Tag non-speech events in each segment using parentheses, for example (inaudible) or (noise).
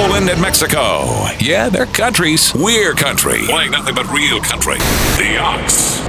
Poland and Mexico. Yeah, they're countries. We're country. Playing nothing but real country. The Ox.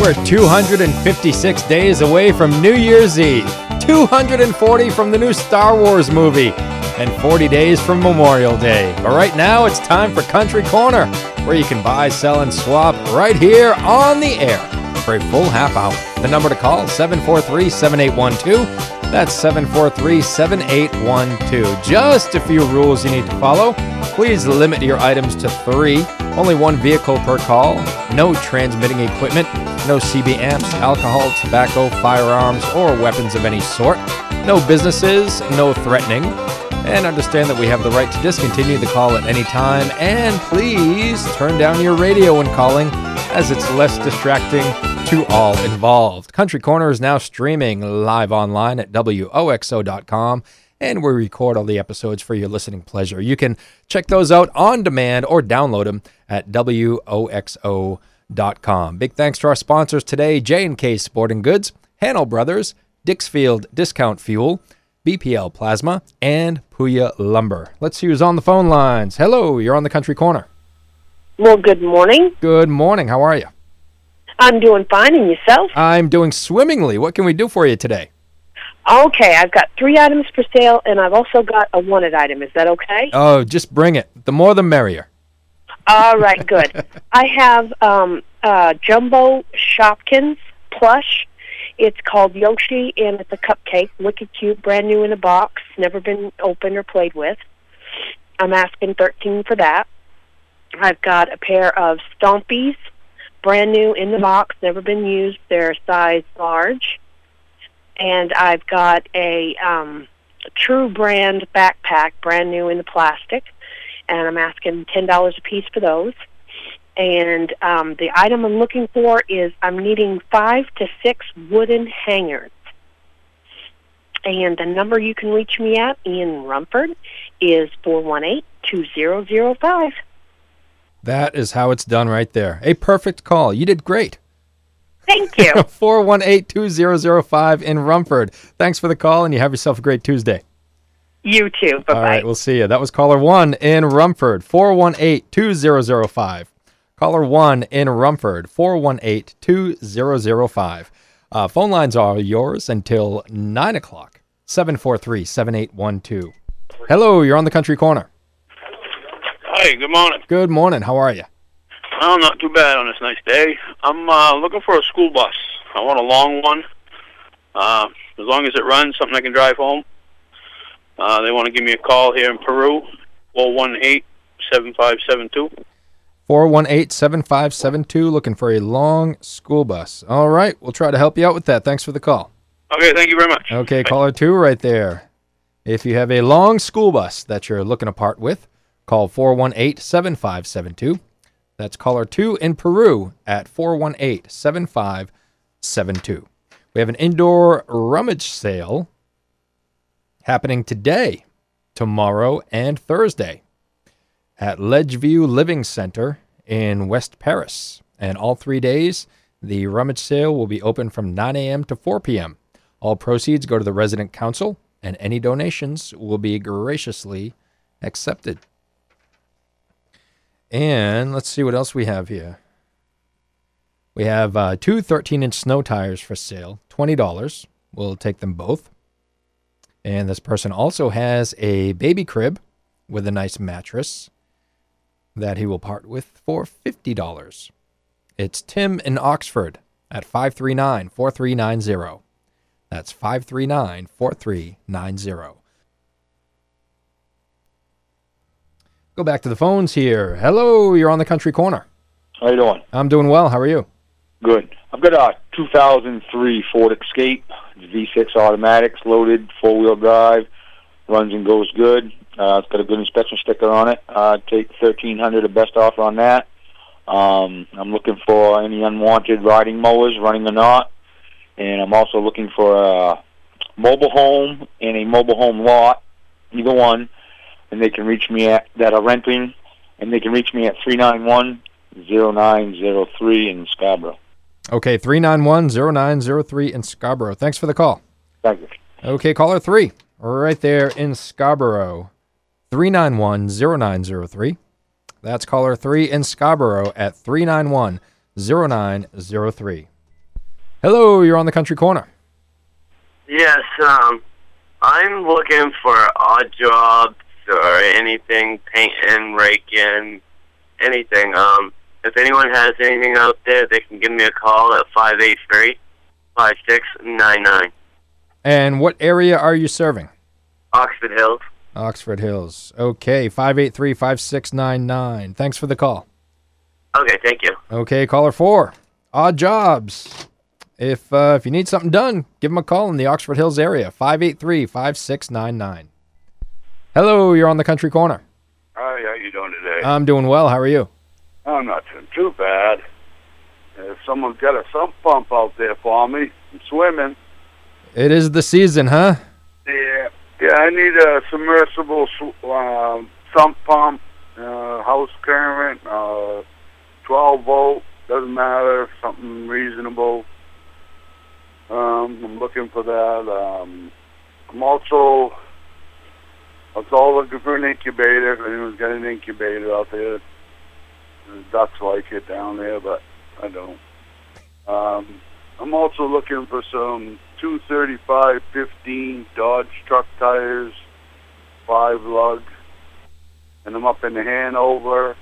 We're 256 days away from New Year's Eve, 240 from the new Star Wars movie, and 40 days from Memorial Day. But right now, it's time for Country Corner, where you can buy, sell, and swap right here on the air for a full half hour. The number to call 743 7812. That's 743 7812. Just a few rules you need to follow. Please limit your items to three. Only one vehicle per call. No transmitting equipment. No CB amps, alcohol, tobacco, firearms, or weapons of any sort. No businesses. No threatening. And understand that we have the right to discontinue the call at any time. And please turn down your radio when calling, as it's less distracting to all involved. Country Corner is now streaming live online at WOXO.com, and we record all the episodes for your listening pleasure. You can check those out on demand or download them at WOXO.com. Big thanks to our sponsors today J&K Sporting Goods, Hahnel Brothers, Dixfield Discount Fuel, BPL Plasma, and Puya Lumber. Let's see who's on the phone lines. Hello, you're on the Country Corner. Well, good morning. Good morning. How are you? I'm doing fine, and yourself? I'm doing swimmingly. What can we do for you today? Okay, I've got three items for sale, and I've also got a wanted item. Is that okay? Oh, just bring it. The more the merrier. All right, good. (laughs) I have um, uh, Jumbo Shopkins plush. It's called Yoshi, and it's a cupcake, wicked cute, brand new in a box, never been opened or played with. I'm asking thirteen for that. I've got a pair of Stompeez, brand new in the box, never been used. They're size large. And I've got a um, True Brand backpack, brand new in the plastic, and I'm asking ten dollars a piece for those. And um, the item I'm looking for is I'm needing five to six wooden hangers. And the number you can reach me at in Rumford is four one eight two zero zero five. That is how it's done right there. A perfect call. You did great. Thank you. (laughs) 418-2005 in Rumford. Thanks for the call, and you have yourself a great Tuesday. you too. Bye bye. right, we'll see you. That was caller one in Rumford, 418-2005. Caller one in Rumford, 418-2005. Uh, phone lines are yours until 9 o'clock, 743-7812. Hello, you're on the Country Corner. Hey, good morning. Good morning. How are you? Oh, not too bad on this nice day. I'm uh, looking for a school bus. I want a long one. Uh, as long as it runs, something I can drive home. Uh, they want to give me a call here in Peru, 418-7572. 418-7572 looking for a long school bus. All right, we'll try to help you out with that. Thanks for the call. Okay, thank you very much. Okay, Bye. caller 2 right there. If you have a long school bus that you're looking to part with, call 418-7572. That's caller 2 in Peru at 418-7572. We have an indoor rummage sale happening today, tomorrow, and Thursday at Ledgeview Living Center in West Paris. And all three days, the rummage sale will be open from 9 a.m. to 4 p.m. All proceeds go to the resident council, and any donations will be graciously accepted. And let's see what else we have here. We have uh, two 13 inch snow tires for sale, $20. We'll take them both. And this person also has a baby crib with a nice mattress that he will part with for $50. It's Tim in Oxford at 539 4390. That's 539 4390. Go back to the phones here. Hello, you're on the country corner. How you doing? I'm doing well. How are you? Good. I've got a 2003 Ford Escape. V6 automatics, loaded, four-wheel drive, runs and goes good. Uh, it's got a good inspection sticker on it. Uh, take 1300 the best offer on that. Um, I'm looking for any unwanted riding mowers, running or not. And I'm also looking for a mobile home and a mobile home lot, either one. And they can reach me at, that are renting, and they can reach me at three nine one zero nine zero three in Scarborough. Okay, three nine one zero nine zero three in Scarborough. Thanks for the call. Thank you. Okay, caller three, right there in Scarborough. 391 0903. That's caller three in Scarborough at 391 0903. Hello, you're on the country corner. Yes, um, I'm looking for odd jobs or anything, painting, raking, anything. Um, if anyone has anything out there, they can give me a call at five eight three five six nine nine. And what area are you serving? Oxford Hills. Oxford Hills. Okay, 583 5699. Thanks for the call. Okay, thank you. Okay, caller four. Odd jobs. If uh, if you need something done, give them a call in the Oxford Hills area. 583 5699. Hello, you're on the country corner. Hi, how you doing today? I'm doing well. How are you? I'm not doing too bad. If someone's got a sump pump out there for me, I'm swimming. It is the season, huh? Yeah, yeah. I need a submersible um, sump pump, uh, house current, uh, 12 volt. Doesn't matter. Something reasonable. Um, I'm looking for that. Um, I'm also I was all looking for an incubator. If anyone's got an incubator out there, the ducks like it down there, but I don't. Um, I'm also looking for some 235 15 Dodge truck tires, five lug, and I'm up in Hanover.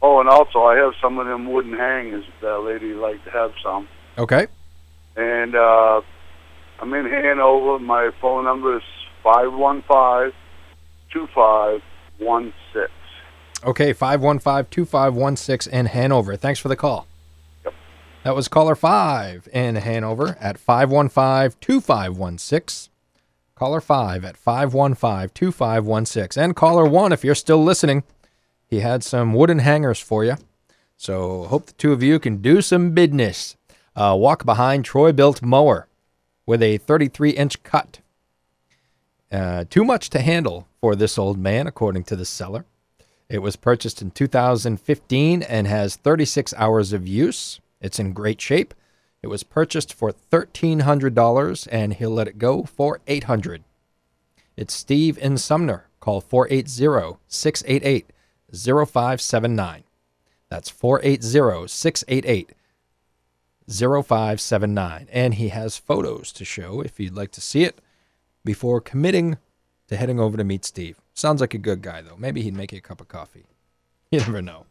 Oh, and also I have some of them wooden hangers. if That lady would like to have some. Okay. And uh, I'm in Hanover. My phone number is five one five two five one six. Okay, 515 2516 in Hanover. Thanks for the call. That was caller five in Hanover at 515 2516. Caller five at 515 2516. And caller one, if you're still listening, he had some wooden hangers for you. So hope the two of you can do some business. Uh, walk behind Troy-Bilt mower with a 33 inch cut. Uh, too much to handle for this old man, according to the seller. It was purchased in 2015 and has 36 hours of use. It's in great shape. It was purchased for $1,300 and he'll let it go for $800. It's Steve in Sumner. Call 480 688 0579. That's 480 688 0579. And he has photos to show if you'd like to see it before committing to heading over to meet Steve. Sounds like a good guy, though. Maybe he'd make you a cup of coffee. You never know.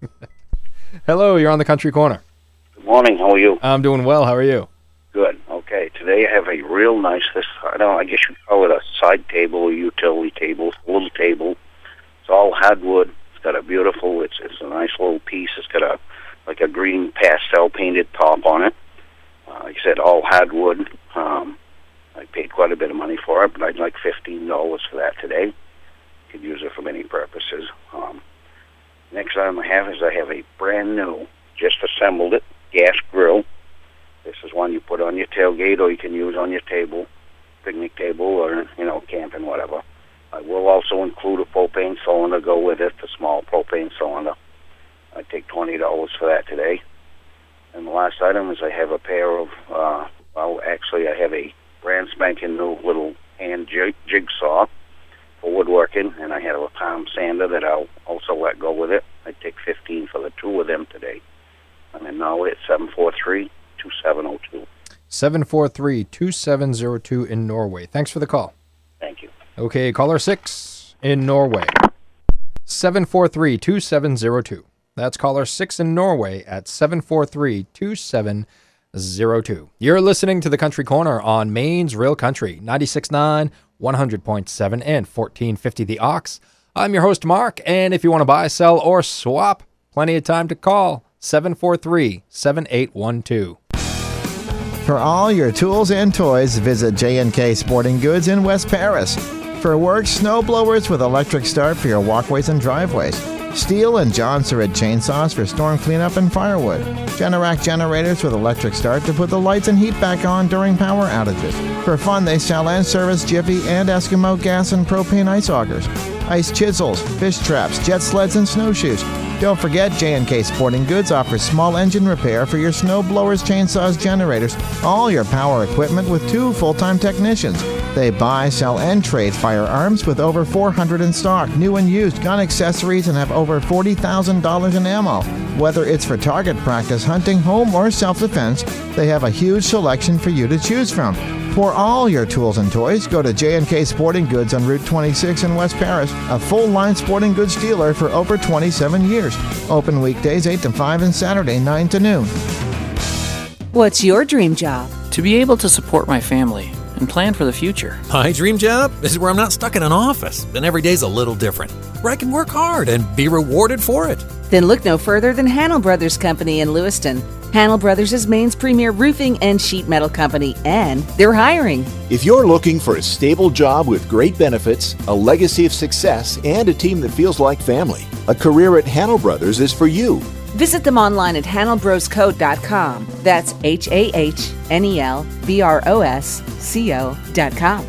(laughs) Hello, you're on the country corner. Good morning. How are you? I'm doing well. How are you? Good. Okay. Today I have a real nice. This I don't. I guess you call it a side table or utility table. A little table. It's all hardwood. It's got a beautiful. It's it's a nice little piece. It's got a like a green pastel painted top on it. Uh, like I said, all hardwood. Um, I paid quite a bit of money for it, but I'd like fifteen dollars for that today. Could use it for many purposes. Um, next item I have is I have a brand new, just assembled it, gas grill. This is one you put on your tailgate or you can use on your table, picnic table or, you know, camping, whatever. I will also include a propane cylinder, go with it, the small propane cylinder. I take $20 for that today. And the last item is I have a pair of, uh, well, actually I have a brand spanking new little hand jig- jigsaw for woodworking, and I have a palm sander that I'll also let go with it. I take 15 for the two of them today. I'm in Norway at 743 2702. 743 2702 in Norway. Thanks for the call. Thank you. Okay, caller six in Norway. 743 2702. That's caller six in Norway at 743 2702. You're listening to the Country Corner on Maine's Real Country, 96.9, 100.7, and 1450 The Ox. I'm your host, Mark, and if you want to buy, sell, or swap, plenty of time to call 743 7812. For all your tools and toys, visit J&K Sporting Goods in West Paris. For work, snow blowers with electric start for your walkways and driveways. Stihl and Jonsered chainsaws for storm cleanup and firewood. Generac generators with electric start to put the lights and heat back on during power outages. For fun, they sell and service Jiffy and Eskimo gas and propane ice augers. Ice chisels, fish traps, jet sleds, and snowshoes. Don't forget, J&K Sporting Goods offers small engine repair for your snow blowers, chainsaws, generators, all your power equipment with two full-time technicians. They buy, sell, and trade firearms with over 400 in stock, new and used gun accessories, and have over $40,000 in ammo. Whether it's for target practice, hunting, home, or self-defense, they have a huge selection for you to choose from. For all your tools and toys, go to J&K Sporting Goods on Route 26 in West Paris, a full-line sporting goods dealer for over 27 years. Open weekdays 8 to 5 and Saturday 9 to noon. What's your dream job? To be able to support my family and plan for the future. My dream job is where I'm not stuck in an office and every day's a little different, where I can work hard and be rewarded for it. Then look no further than Hahnel Brothers Company in Lewiston. Hahnel Brothers is Maine's premier roofing and sheet metal company, and they're hiring. If you're looking for a stable job with great benefits, a legacy of success, and a team that feels like family, a career at Hahnel Brothers is for you. Visit them online at hahnelbrosco.com. That's H A H N E L B R O S C O.com.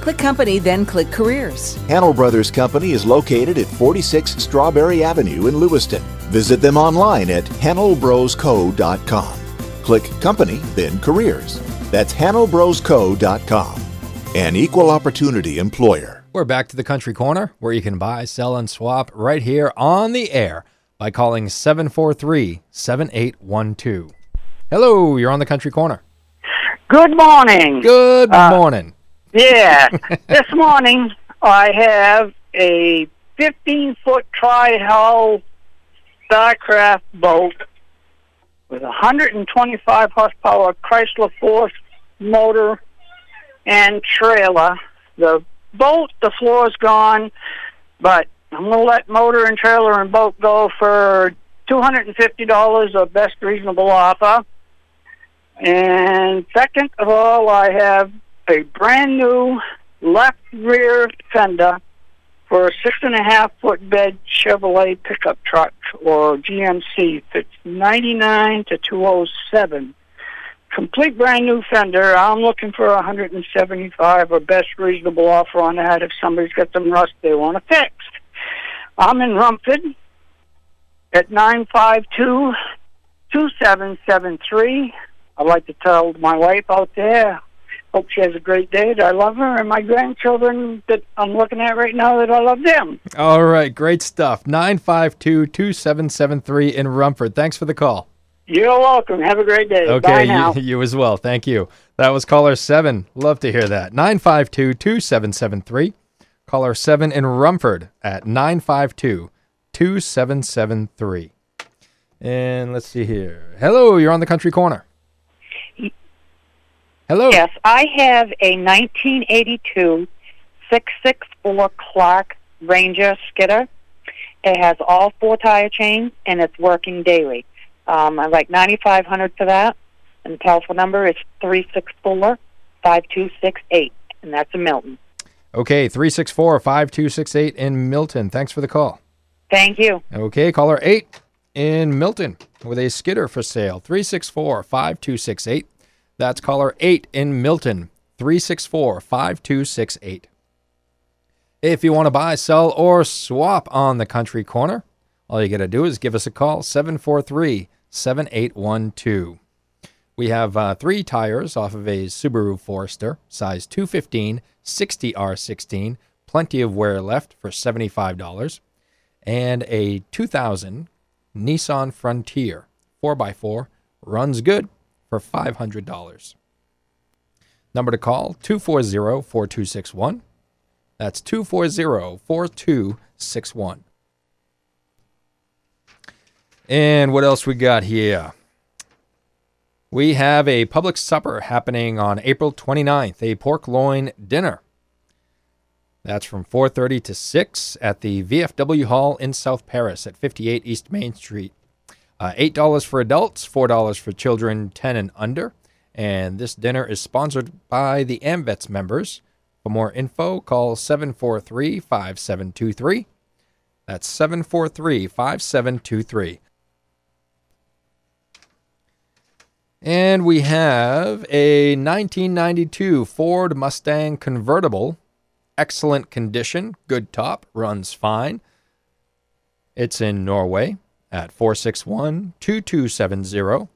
Click company, then click careers. Hahnel Brothers Company is located at 46 Strawberry Avenue in Lewiston. Visit them online at hahnelbrosco.com. Click company, then careers. That's hahnelbrosco.com. An equal opportunity employer. We're back to the Country Corner, where you can buy, sell, and swap right here on the air by calling 743 7812. Hello, you're on the Country Corner. Good morning. Good Uh, morning. Yeah. (laughs) this morning I have a 15 foot tri hull Starcraft boat with 125 horsepower Chrysler Force motor and trailer. The boat, the floor's gone, but I'm going to let motor and trailer and boat go for $250 of best reasonable offer. And second of all, I have a brand new left rear fender for a six and a half foot bed Chevrolet pickup truck or GMC. Fits 99 to 207. Complete brand new fender. I'm looking for 175 or best reasonable offer on that if somebody's got some rust they want to fix. I'm in Rumford at 952 2773. I'd like to tell my wife out there, hope she has a great day, that I love her, and my grandchildren that I'm looking at right now that I love them. All right, great stuff. 952 2773 in Rumford. Thanks for the call. You're welcome. Have a great day. Bye Okay, now. you, you as well. Thank you. That was caller 7. Love to hear that. 952 2773. Caller 7 in Rumford at 952 2773. And let's see here. Hello, you're on the country corner. Hello. Yes, I have a 1982 664 Clark Ranger skidder. It has all four tire chains and it's working daily. Um, I like 9500 for that. And the telephone number is 364 5268. And that's in Milton. Okay, 364 5268 in Milton. Thanks for the call. Thank you. Okay, caller 8 in Milton with a skidder for sale. 364 5268. That's caller 8 in Milton. 364 5268. If you want to buy, sell, or swap on the country corner, all you got to do is give us a call 743 7812. We have uh, three tires off of a Subaru Forester, size 215, 60R16, plenty of wear left for $75, and a 2000 Nissan Frontier 4x4 runs good for $500. Number to call 240 4261. That's 240 4261. And what else we got here? We have a public supper happening on April 29th, a pork loin dinner. That's from 4:30 to 6 at the VFW Hall in South Paris at 58 East Main Street. Uh, $8 for adults, $4 for children 10 and under. And this dinner is sponsored by the AMVETS members. For more info, call 743 5723. That's 743 5723. And we have a 1992 Ford Mustang convertible. Excellent condition, good top, runs fine. It's in Norway at 461 2270.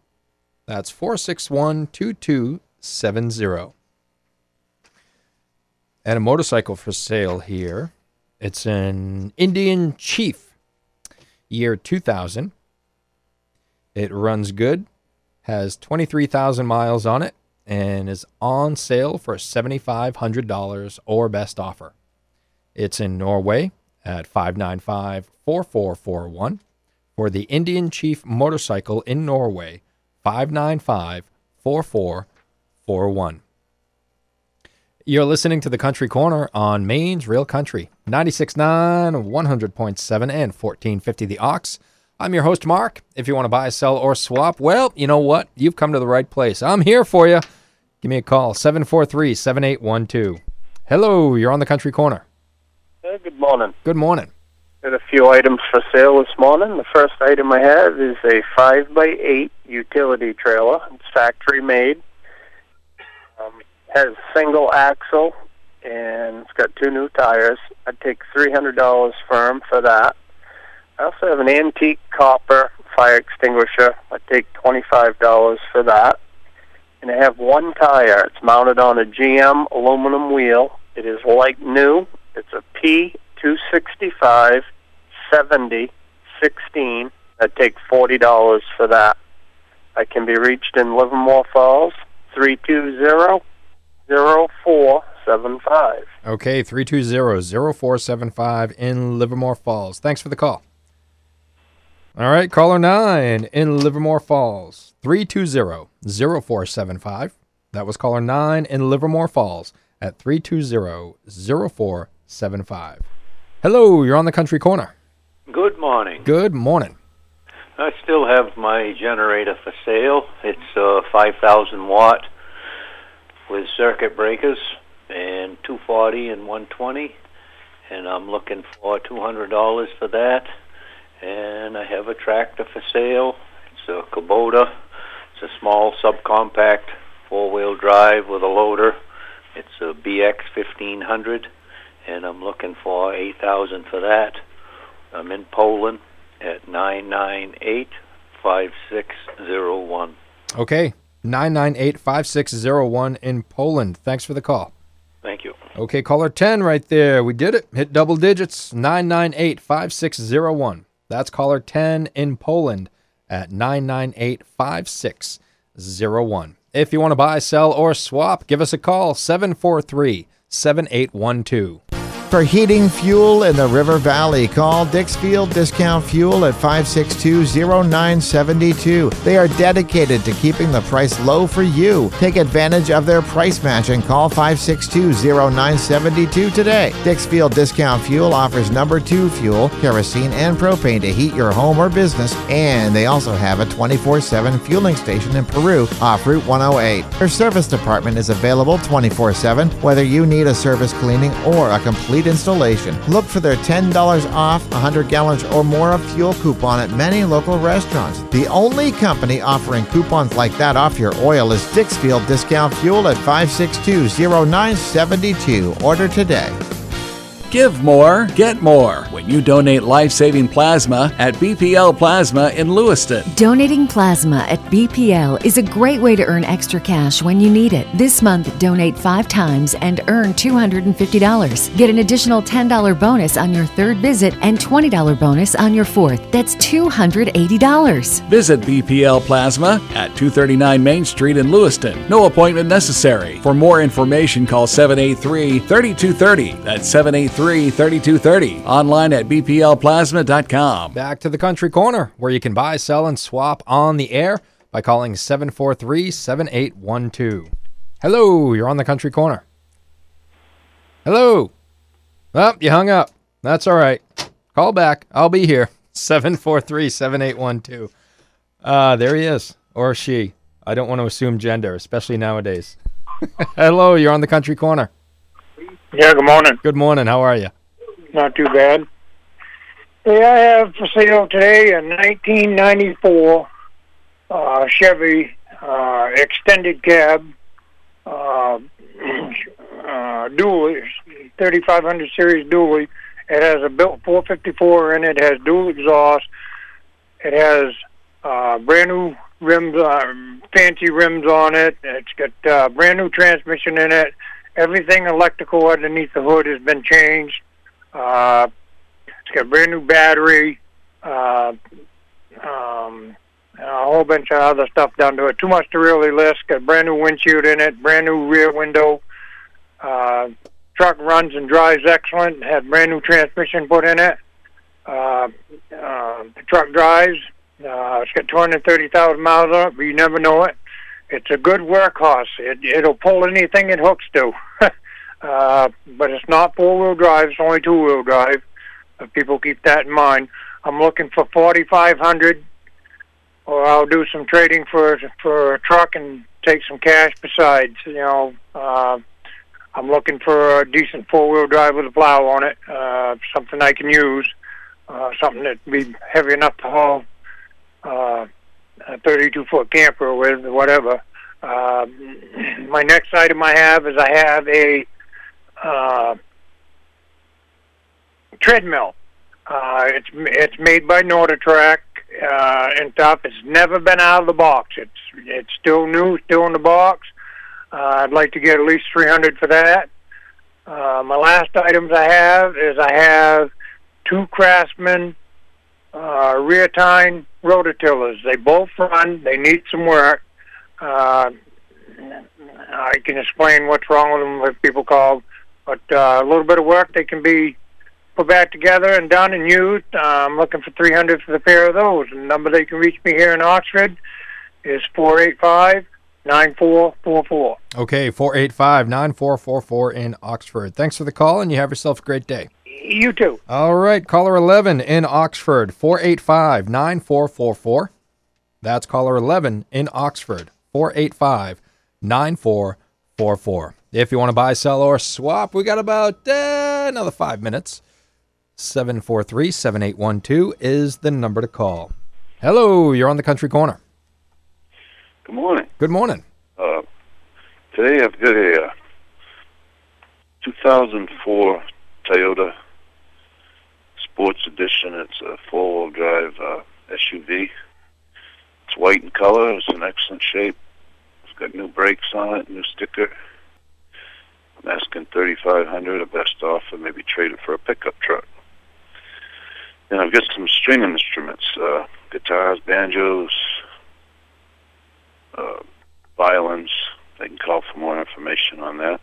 That's 461 2270. And a motorcycle for sale here. It's an Indian Chief, year 2000. It runs good, has 23,000 miles on it, and is on sale for $7,500 or best offer. It's in Norway at 595 4441 for the Indian Chief motorcycle in Norway, 595 4441. You're listening to the Country Corner on Maine's Real Country, 96.9, 100.7, and 1450 The Ox. I'm your host, Mark. If you want to buy, sell, or swap, well, you know what? You've come to the right place. I'm here for you. Give me a call, 743 7812. Hello, you're on the Country Corner. Uh, good morning. Good morning. Got a few items for sale this morning. The first item I have is a 5 by 8 utility trailer. It's factory made. Um, has single axle and it's got two new tires. I'd take $300 firm for that. I also have an antique copper fire extinguisher. I'd take $25 for that. And I have one tire. It's mounted on a GM aluminum wheel. It is like new. It's a P265 70 16. I'd take $40 for that. I can be reached in Livermore Falls, 320 0475. Okay, 320-0475 in Livermore Falls. Thanks for the call. All right, caller 9 in Livermore Falls. 320-0475. That was caller 9 in Livermore Falls at 320-0475. Hello, you're on the Country Corner. Good morning. Good morning. I still have my generator for sale. It's uh, 5,000 watt with circuit breakers and 240 and 120, and I'm looking for $200 for that. And I have a tractor for sale. It's a Kubota. It's a small subcompact four-wheel drive with a loader. It's a BX 1500, and I'm looking for 8,000 for that. I'm in Poland at 998 5601. Okay, 998-5601 in Poland. Thanks for the call. Thank you. Okay, caller 10 right there. We did it. Hit double digits. 998-5601. That's caller 10 in Poland at 998-5601. If you want to buy, sell, or swap, give us a call 743-7812. For heating fuel in the River Valley, call Dixfield Discount Fuel at 562-0972. They are dedicated to keeping the price low for you. Take advantage of their price match and call 562-0972 today. Dixfield Discount Fuel offers number 2 fuel, kerosene, and propane to heat your home or business, and they also have a 24/7 fueling station in Peru off Route 108. Their service department is available 24/7 whether you need a service cleaning or a complete installation. Look for their $10 off 100 gallons or more of fuel coupon at many local restaurants. The only company offering coupons like that off your oil is Dixfield Discount Fuel at 562-0972. Order today. Give more, get more when you donate life saving plasma at BPL Plasma in Lewiston. Donating plasma at BPL is a great way to earn extra cash when you need it. This month, donate five times and earn $250. Get an additional $10 bonus on your third visit and $20 bonus on your fourth. That's $280. Visit BPL Plasma at 239 Main Street in Lewiston. No appointment necessary. For more information, call 783 3230. That's 783 3230. Online at bplplasma.com. Back to the Country Corner, where you can buy, sell, and swap on the air by calling 743 7812. Hello, you're on the Country Corner. Hello. Well, you hung up. That's all right. Call back. I'll be here. (laughs) 743 7812. Uh, there he is. Or she. I don't want to assume gender, especially nowadays. (laughs) Hello, you're on the country corner. Yeah, good morning. Good morning. How are you? Not too bad. Hey, I have for sale today a 1994 uh, Chevy uh, extended cab uh, (clears throat) uh, dually, 3500 series dually. It has a built 454 in it. Has dual exhaust. It has uh, brand new rims, uh, fancy rims on it. It's got uh, brand new transmission in it. Everything electrical underneath the hood has been changed. Uh, it's got brand new battery. Uh, um, a whole bunch of other stuff done to it. Too much to really list. Got brand new windshield in it, brand new rear window. Uh, truck runs and drives excellent. Had brand new transmission put in it. Uh, uh, the truck drives. Uh, it's got 230,000 miles on it, but you never know it. It's a good workhorse. It, it'll pull anything it hooks to. (laughs) uh, but it's not four-wheel drive. It's only two-wheel drive. Uh, people keep that in mind. I'm looking for 4,500 or I'll do some trading for for a truck and take some cash besides. You know, uh, I'm looking for a decent four wheel drive with a plow on it, uh, something I can use, uh, something that'd be heavy enough to haul uh, a 32 foot camper with, whatever. Uh, my next item I have is I have a uh, treadmill. Uh, it's it's made by NordicTrack uh, and stuff. It's never been out of the box. It's it's still new, still in the box. Uh, I'd like to get at least three hundred for that. Uh, my last items I have is I have two Craftsman uh, rear tine rototillers. They both run. They need some work. Uh, I can explain what's wrong with them if people call, but uh, a little bit of work they can be put back together and done and used. Uh, I'm looking for 300 for the pair of those. The number they can reach me here in Oxford is 485 9444. Okay, 485 9444 in Oxford. Thanks for the call, and you have yourself a great day. You too. All right, caller 11 in Oxford, 485 9444. That's caller 11 in Oxford, 485 9444. If you want to buy, sell, or swap, we got about uh, another five minutes. 743 7812 is the number to call. Hello, you're on the country corner. Good morning. Good morning. Uh, today I've got a uh, 2004 Toyota Sports Edition. It's a four-wheel drive uh, SUV. It's white in color. It's in excellent shape. It's got new brakes on it, new sticker. I'm asking 3500 a best offer, maybe trade it for a pickup truck. And I've got some string instruments, uh, guitars, banjos, uh, violins. They can call for more information on that.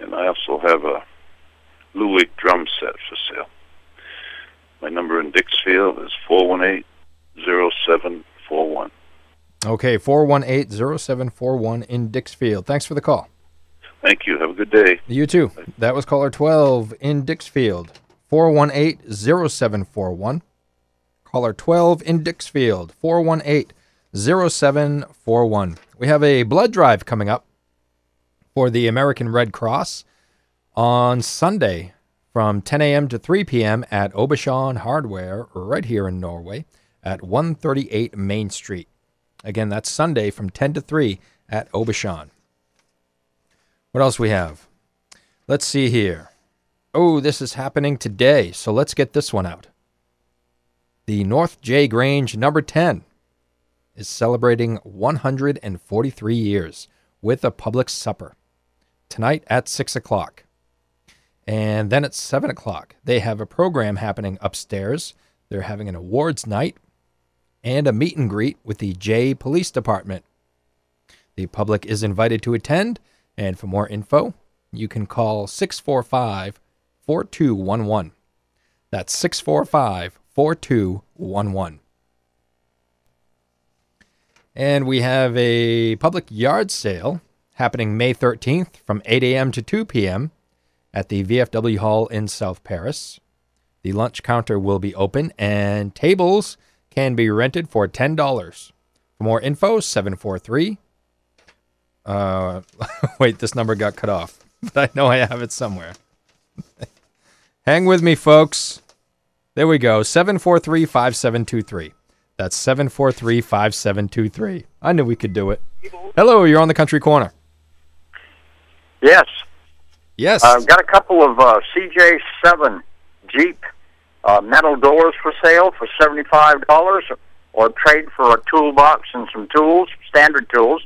And I also have a Louis drum set for sale. My number in Dixfield is 418-0741. Okay, 418 0741 in Dixfield. Thanks for the call. Thank you. Have a good day. You too. That was caller 12 in Dixfield. 418 0741. Caller 12 in Dixfield. 418 0741. We have a blood drive coming up for the American Red Cross on Sunday from 10 a.m. to 3 p.m. at Aubuchon Hardware, right here in Norway, at 138 Main Street. Again, that's Sunday from 10 to 3 at Aubuchon. What else we have? Let's see here. Oh, this is happening today, so let's get this one out. The North Jay Grange number 10 is celebrating 143 years with a public supper tonight at 6 o'clock. And then at 7 o'clock, they have a program happening upstairs. They're having an awards night and a meet and greet with the Jay Police Department. The public is invited to attend, and for more info, you can call 645 4211. That's 645 4211. And we have a public yard sale happening May 13th from 8 a.m. to 2 p.m. at the VFW Hall in South Paris. The lunch counter will be open and tables can be rented for $10. For more info, 743. Uh, (laughs) wait, this number got cut off, (laughs) but I know I have it somewhere. (laughs) Hang with me, folks. There we go. 743 5723. That's 743 5723. I knew we could do it. Hello, you're on the country corner. Yes. Yes. I've got a couple of uh, CJ7 Jeep uh, metal doors for sale for $75 or trade for a toolbox and some tools, standard tools.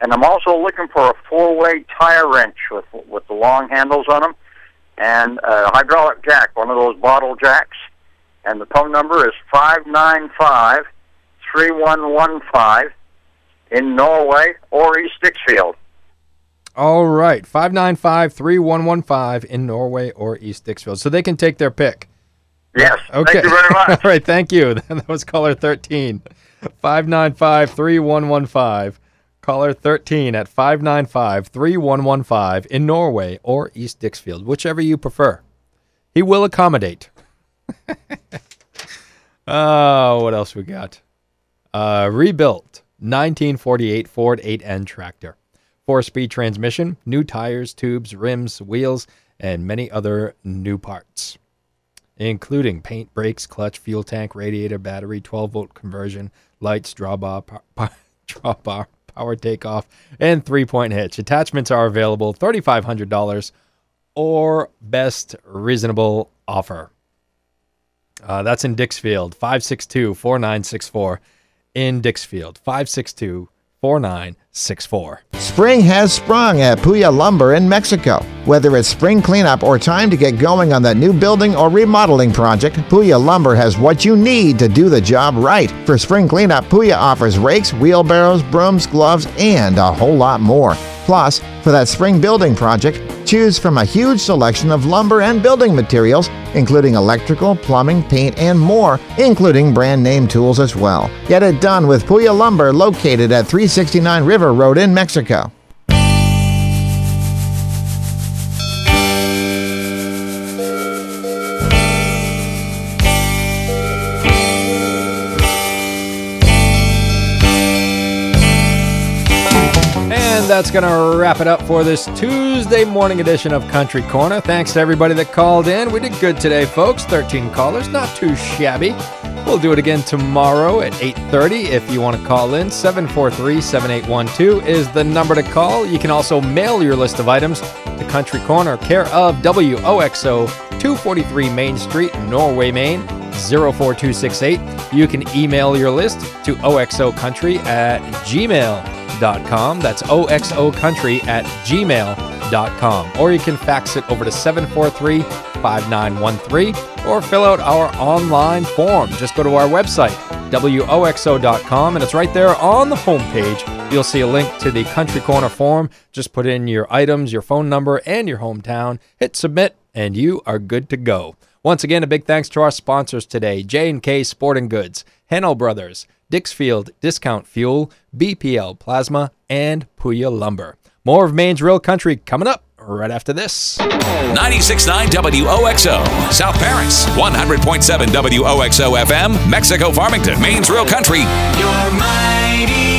And I'm also looking for a four-way tire wrench with with the long handles on them and a hydraulic jack, one of those bottle jacks. And the phone number is five nine five three one one five in Norway or East Dixfield. All right. 595 3115 in Norway or East Dixfield. So they can take their pick. Yes. Okay. Thank you very much. (laughs) All right. Thank you. (laughs) that was caller 13. 595 3115. Caller 13 at 595 3115 in Norway or East Dixfield, whichever you prefer. He will accommodate. Oh, (laughs) what else we got? Uh, rebuilt 1948 Ford 8N tractor. Four speed transmission, new tires, tubes, rims, wheels, and many other new parts, including paint, brakes, clutch, fuel tank, radiator, battery, 12 volt conversion, lights, drawbar, power, (laughs) drawbar, power takeoff, and three point hitch. Attachments are available $3,500 or best reasonable offer. Uh, that's in Dixfield, 562 4964. In Dixfield, 562 4964. Spring has sprung at Puya Lumber in Mexico. Whether it's spring cleanup or time to get going on that new building or remodeling project, Puya Lumber has what you need to do the job right. For spring cleanup, Puya offers rakes, wheelbarrows, brooms, gloves, and a whole lot more. Plus, for that spring building project, choose from a huge selection of lumber and building materials, including electrical, plumbing, paint, and more, including brand name tools as well. Get it done with Puya Lumber located at 369 River Road in Mexico. And that's going to wrap it up for this Tuesday morning edition of Country Corner. Thanks to everybody that called in. We did good today, folks. 13 callers, not too shabby. We'll do it again tomorrow at 8:30 if you want to call in. 743-7812 is the number to call. You can also mail your list of items to Country Corner, care of WOXO 243 Main Street, Norway, Maine 04268. You can email your list to oxocountry at gmail.com. That's oxocountry at gmail.com. Or you can fax it over to 743 5913 or fill out our online form. Just go to our website, woxo.com, and it's right there on the homepage. You'll see a link to the Country Corner form. Just put in your items, your phone number, and your hometown. Hit submit, and you are good to go. Once again, a big thanks to our sponsors today J&K Sporting Goods, Hahnel Brothers, Dixfield Discount Fuel, BPL Plasma, and Puya Lumber. More of Maine's Real Country coming up right after this. 96.9 WOXO, South Paris, 100.7 WOXO FM, Mexico Farmington, Maine's Real Country. Your mighty